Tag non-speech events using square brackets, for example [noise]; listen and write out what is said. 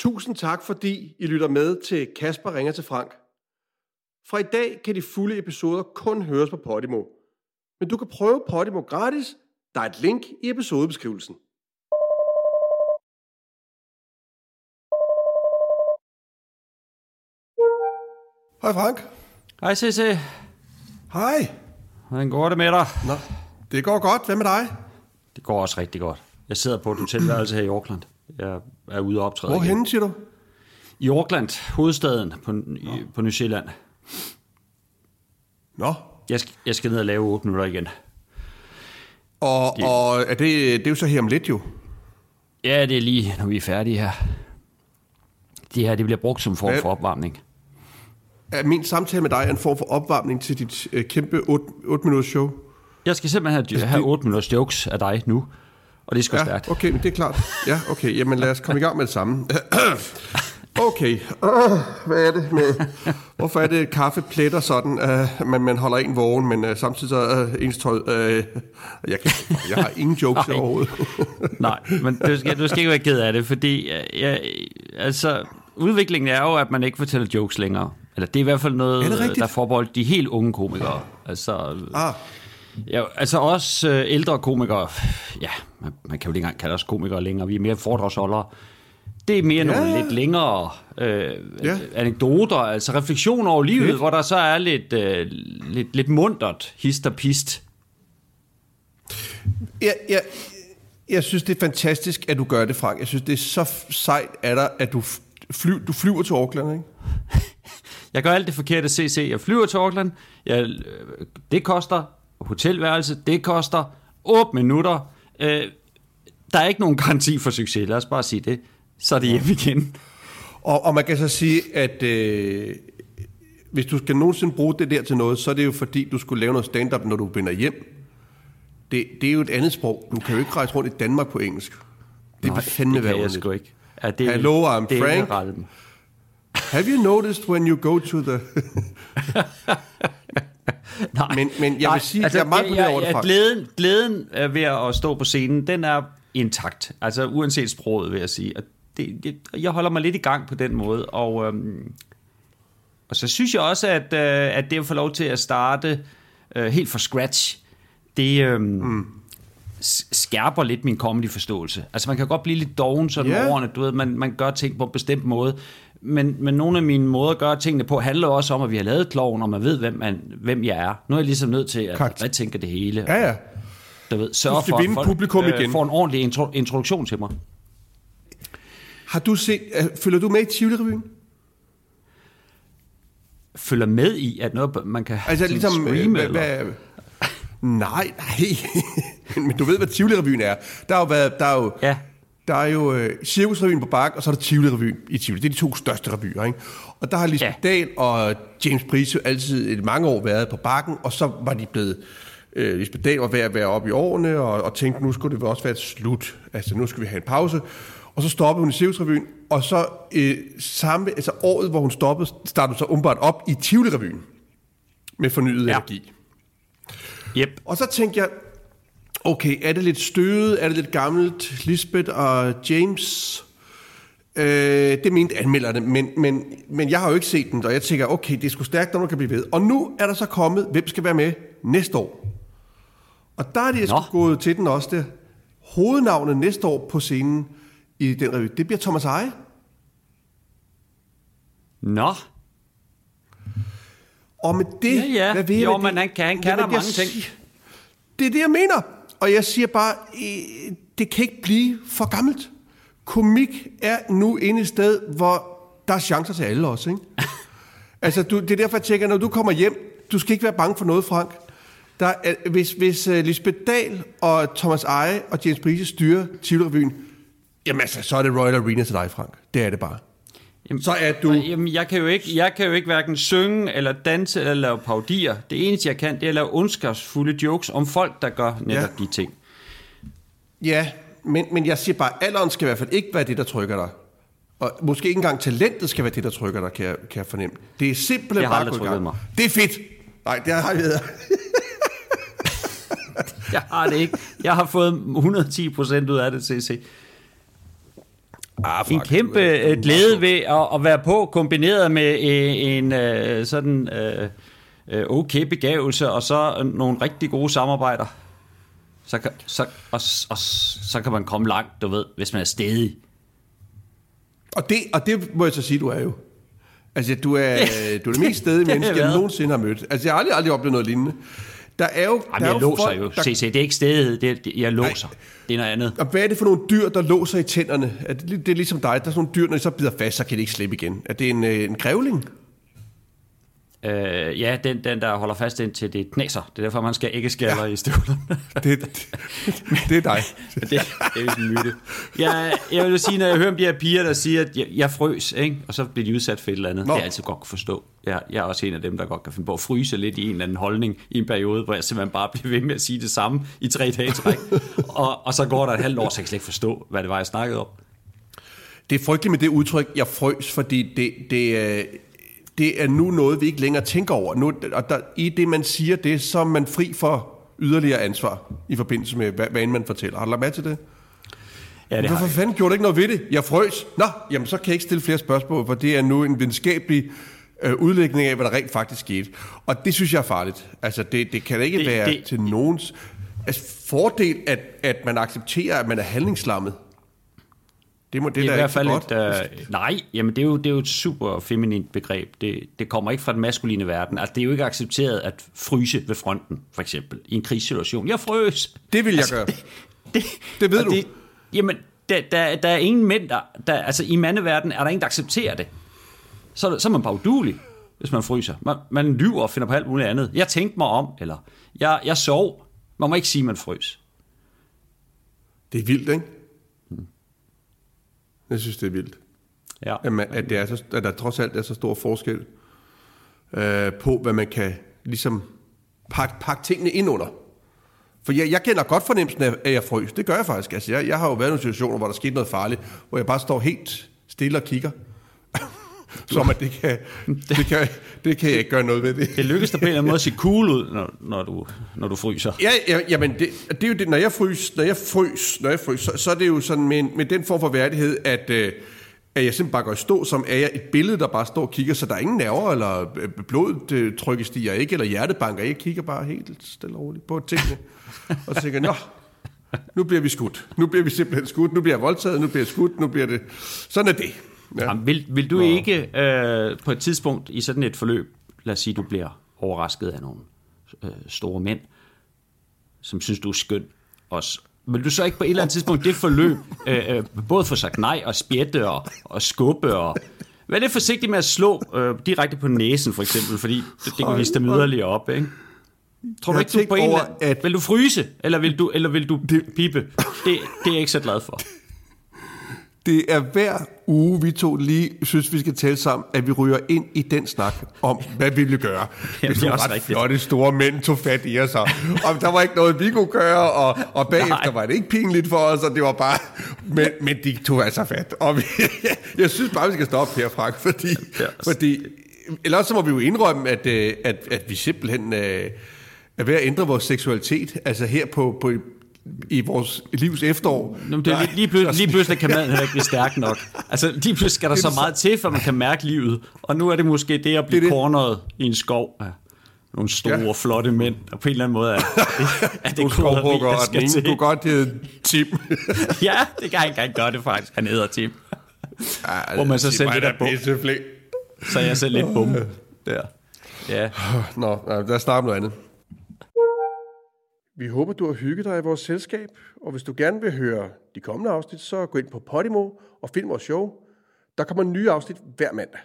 Tusind tak, fordi I lytter med til Kasper ringer til Frank. Fra i dag kan de fulde episoder kun høres på Podimo. Men du kan prøve Podimo gratis. Der er et link i episodebeskrivelsen. Hej Frank. Hej CC. Hej. Hvordan går det med dig? Nå, det går godt. Hvad med dig? Det går også rigtig godt. Jeg sidder på et hotelværelse her i Auckland. Jeg er ude og optræde igen. Hvorhen, siger du? I Auckland, hovedstaden på, i, på New Zealand. Nå. Jeg skal, jeg skal ned og lave 8 minutter igen. Og, Det- og er det, det er jo så her om lidt jo. Ja, det er lige, når vi er færdige her. Det her, det bliver brugt som form for opvarmning. Er min samtale med dig en form for opvarmning til dit øh, kæmpe 8, 8 minutters show? Jeg skal simpelthen have, have 8 minutters jokes af dig nu. Og det skal ja, Ja, stærkt. okay, men det er klart. Ja, okay, jamen lad os komme i gang med det samme. [clears throat] Okay, uh, hvad er det med... Hvorfor er det, at kaffe pletter sådan, uh, men man holder en vågen, men uh, samtidig så uh, ens tøj... Uh, jeg, kan, jeg har ingen jokes Nej. overhovedet. [laughs] Nej, men du skal, du skal ikke være ked af det, fordi øh, jeg, altså, udviklingen er jo, at man ikke fortæller jokes længere. Eller det er i hvert fald noget, Er der er forbeholdt de helt unge komikere. Altså, ah, ja, altså også øh, ældre komikere, ja, man, man kan jo ikke engang kalde os komikere længere, vi er mere foredragsholdere. Det er mere nogle Ja. lidt længere øh, Ja. anekdoter, altså refleksioner over livet, Fedt. hvor der så er lidt, øh, lidt, lidt mundret, hist og pist. jeg, jeg, jeg synes, det er fantastisk, at du gør det, Frank. Jeg synes, det er så sejt af dig, at du, fly, du flyver til Auckland, ikke? [laughs] Jeg gør alt det forkerte CC. Jeg flyver til Auckland. Jeg, øh, det koster. Hotelværelse, det koster. 8 minutter. Øh, der er ikke nogen garanti for succes. Lad os bare sige det. Så er det hjem igen. Og, og man kan så sige, at øh, hvis du skal nogensinde bruge det der til noget, så er det jo fordi, du skulle lave noget stand-up, når du vender hjem. Det, det er jo et andet sprog. Du kan jo ikke rejse rundt i Danmark på engelsk. Det vil fandme det være jeg sgu ikke. Ja, det, Hello, I'm det Frank. Have you noticed when you go to the... [laughs] [laughs] Nej, Men- men jeg vil sige, jeg er meget imponeret over det, Frank. Glæden, glæden ved at stå på scenen, den er intakt. Altså uanset sproget, vil jeg sige. Og det, det, jeg holder mig lidt i gang på den måde. Og, øhm, og så synes jeg også, at, øh, at det at få lov til at starte øh, helt fra scratch, det øhm, mm. skærper lidt min comedy-forståelse. Altså man kan godt blive lidt doven sådan yeah. årene, du ved, man, man gør ting på en bestemt måde. Men, men nogle af mine måder at gøre tingene på handler også om, at vi har lavet kloven, og man ved, hvem, man, hvem jeg er. Nu er jeg ligesom nødt til at tænker det hele. Ja, ja. Du ved, sørge for, at folk publikum igen. øh, får en ordentlig intro, introduktion til mig. Har du set... øh, Følger du med i Tivoli-revyen? Følger med i, at noget, man kan Altså sådan ligesom... øh, streame, hvad, eller? hvad, nej, nej. [laughs] Men du ved, hvad Tivoli-revyen er. Der er jo, været, der er jo, Ja. Der er jo øh, Cirkusrevyen på Bak, og så er der Tivoli-revyen i Tivoli. Det er de to største revyer, ikke? Og der har Lisbeth Ja. Dahl og James Price altid i mange år været på Bakken, og så var de blevet... Øh, Lisbeth Dahl var ved at være oppe i årene, og, og tænkte, nu skulle det også være et slut. Altså, nu skal vi have en pause. Og så stoppede hun i Cirkusrevyen, og så øh, samme, altså året, hvor hun stoppede, startede hun så umiddelbart op i Tivoli-revyen med fornyet Ja. energi. Yep. Og så tænkte jeg, okay, er det lidt støvet? Er det lidt gammelt? Lisbeth og James? Øh, det mente anmelderne, men, men, men jeg har jo ikke set den, og jeg tænker, okay, det er sgu stærkt, når man kan blive ved. Og nu er der så kommet, hvem skal være med næste år? Og der er de sgu Nå. gået til den også der. Hovednavnet næste år på scenen i den revy, det bliver Thomas Eje. Nå, Og med det, Ja, ja. hvad ved jeg Jo, med men det? han kan- han kan jeg mange ting. Det er det, jeg mener. Og jeg siger bare, øh, det kan ikke blive for gammelt. Komik er nu inde et sted, hvor der er chancer til alle også, ikke? [laughs] altså, du, det er derfor, jeg tænker, når du kommer hjem, du skal ikke være bange for noget, Frank. Der er, hvis hvis uh, Lisbeth Dahl og Thomas Eje og James Price styrer Tivoli-revyen, jamen altså, så er det Royal Arena til dig, Frank. Det er det bare. Jamen, Så er du... Jamen, jeg kan jo ikke, jeg kan jo ikke hverken synge, eller danse, eller lave paudier. Det eneste, jeg kan, det er at lave ondskabsfulde jokes om folk, der gør netop Ja. de ting. Ja, men, men jeg siger bare, alderen skal i hvert fald ikke være det, der trykker dig. Og måske ikke engang talentet skal være det, der trykker dig, kan jeg, kan jeg fornemme. Det er simpelthen Det har bare trykket mig. Det er fedt. Nej, det har jeg. [laughs] Jeg har det ikke. Jeg har fået 110 procent ud af det, CC. Ah, fuck, en kæmpe øh, glæde ved at, at være på, kombineret med øh, en øh, sådan øh, øh, okay begævelse, og så nogle rigtig gode samarbejder. Så kan, så, og, og, så kan man komme langt, du ved, hvis man er stedig. Og det, og det må jeg så sige, du er jo. Altså, du er, du er det mest stedige [laughs] menneske, jeg nogensinde har mødt. Altså, jeg har aldrig, aldrig oplevet noget lignende. Der er jo, Jamen, der er jeg låser folk, jo. Der, se, det er ikke stedighed, det, er- jeg låser. Det er noget andet. og hvad er det for nogle dyr, der låser i tænderne? Er det, det er ligesom dig. Der er sådan nogle dyr, når de så bider fast, så kan de ikke slippe igen. Er det en, øh, en grævling? Øh, ja, den, den, der holder fast indtil det knaser. Det er derfor, man skal ikke skaller ja. i støvlerne. [laughs] Det, det, det er dig. det, det er en myte. Jeg, jeg vil sige, når jeg hører om de her piger, der siger, at jeg, jeg frøs, ikke? og så bliver de udsat for et eller andet. Nå. Det er jeg altid godt kan forstå. Jeg, jeg er også en af dem, der godt kan finde på at fryse lidt i en eller anden holdning i en periode, hvor jeg simpelthen bare bliver ved med at sige det samme i tre dage træk. [laughs] og, og så går der et halvt år, så jeg kan slet ikke forstå, hvad det var, jeg snakkede om. Det er frygteligt med det udtryk, jeg frøs, fordi det, det, er, det er nu noget, vi ikke længere tænker over. Nu, og der, I det, man siger det, så er man fri for yderligere ansvar i forbindelse med, hvad, hvad end man fortæller. Har du lagt mærke til det? Ja, det har Hvorfor fanden gjorde du ikke noget ved det? Jeg frøs. Nå, jamen så kan jeg ikke stille flere spørgsmål, for det er nu en videnskabelig øh, udlægning af, hvad der rent faktisk skete. Og det synes jeg er farligt. Altså, det, det kan da ikke det, være det- til nogens altså, fordel, at, at man accepterer, at man er handlingslammet. Det må det, Det er da i hvert fald godt. et, øh, nej, jamen det er, jo, det er jo et super feminint begreb. Det, det kommer ikke fra den maskuline verden. Altså, det er jo ikke accepteret at fryse ved fronten, for eksempel, i en krigssituation. Jeg frøs. Det vil jeg Altså, gøre. [laughs] Det, Det ved og du. Det, jamen, der, der, der er ingen mænd, der, der... Altså, i mandeverdenen er der ingen, der accepterer det. Så, så er man bare udulig, hvis man fryser. Man, man lyver og finder på alt muligt andet. Jeg tænkte mig om, eller jeg, jeg sov. Man må ikke sige, man frøs. Det er vildt, ikke? Jeg synes, det er vildt. Ja. At, man, at, det er så, at der trods alt er så stor forskel øh, på, hvad man kan ligesom pakke, pakke tingene ind under. For jeg, jeg kender godt fornemmelsen af, at jeg frøs. Det gør jeg faktisk. Altså, jeg, jeg har jo været i nogle situationer, hvor der skete noget farligt, hvor jeg bare står helt stille og kigger. Som at det kan, det, kan, det kan jeg ikke gøre noget ved det. Det lykkes dig på en eller anden måde at se cool ud, når, når, du, når du fryser. Ja, ja jamen det, det er jo det, når jeg frys, når jeg frys, når jeg frys så, så er det jo sådan med, med den form for værdighed, at, øh, at jeg simpelthen bare går i stå, som er jeg et billede, der bare står og kigger, så der er ingen nerver, eller øh, blodet øh, stiger ikke, eller hjertet banker. Jeg kigger bare helt stille og roligt på tingene, og tænker nå, nu bliver vi skudt. Nu bliver vi simpelthen skudt. Nu bliver jeg voldtaget, nu bliver jeg skudt, nu bliver det... Sådan er det. Ja. Jamen, vil, vil du Nå. ikke øh, på et tidspunkt i sådan et forløb, lad os sige, du bliver overrasket af nogle øh, store mænd, som synes, du er skøn også. Vil du så ikke på et eller andet tidspunkt det forløb, øh, øh, både få sagt nej og spjætte og, og skubbe og... Vær lidt forsigtig med at slå øh, direkte på næsen, for eksempel, fordi det, det kan vise dem yderligere op, ikke? Tror du ikke, du på en over, at- Vil du fryse, eller vil du, eller vil du pipe? Det, det er jeg ikke så glad for. Det er hver uge, vi to lige synes, vi skal tale sammen, at vi ryger ind i den snak om, hvad vi ville gøre. Jamen, Hvis det er nogle ret rigtigt. flotte store mænd tog fat i os, og, og der var ikke noget, vi kunne gøre, og, og bagefter Nej. var det ikke pinligt for os, og det var bare... Men, men de tog altså fat. Og vi, [laughs] jeg synes bare, vi skal stoppe her, Frank, fordi... Ja. fordi ellers så må vi jo indrømme, at, øh, at, at vi simpelthen øh, er ved at ændre vores seksualitet, altså her på, på i vores livs efterår. Nå, det er lige, lige, pludselig, lige pludselig kan maden heller ikke blive stærk nok. [laughs] Altså lige pludselig skal der så meget til, for man kan mærke livet. Og nu er det måske det at blive Det det. corneret i en skov af nogle store, Ja. flotte mænd. Og på en eller anden måde er, [laughs] er det skovhugger, der skal til. kunne godt hedde Tim. [laughs] Ja, det kan han gerne gøre det faktisk. Han hedder Tim. Ja, Hvor man så selv lidt pisseflink. Så er jeg selv lidt bum. Der. Ja. Nå, lad os starte med noget andet. Vi håber, du har hygget dig i vores selskab, og hvis du gerne vil høre de kommende afsnit, så gå ind på Podimo og find vores show. Der kommer nye afsnit hver mandag.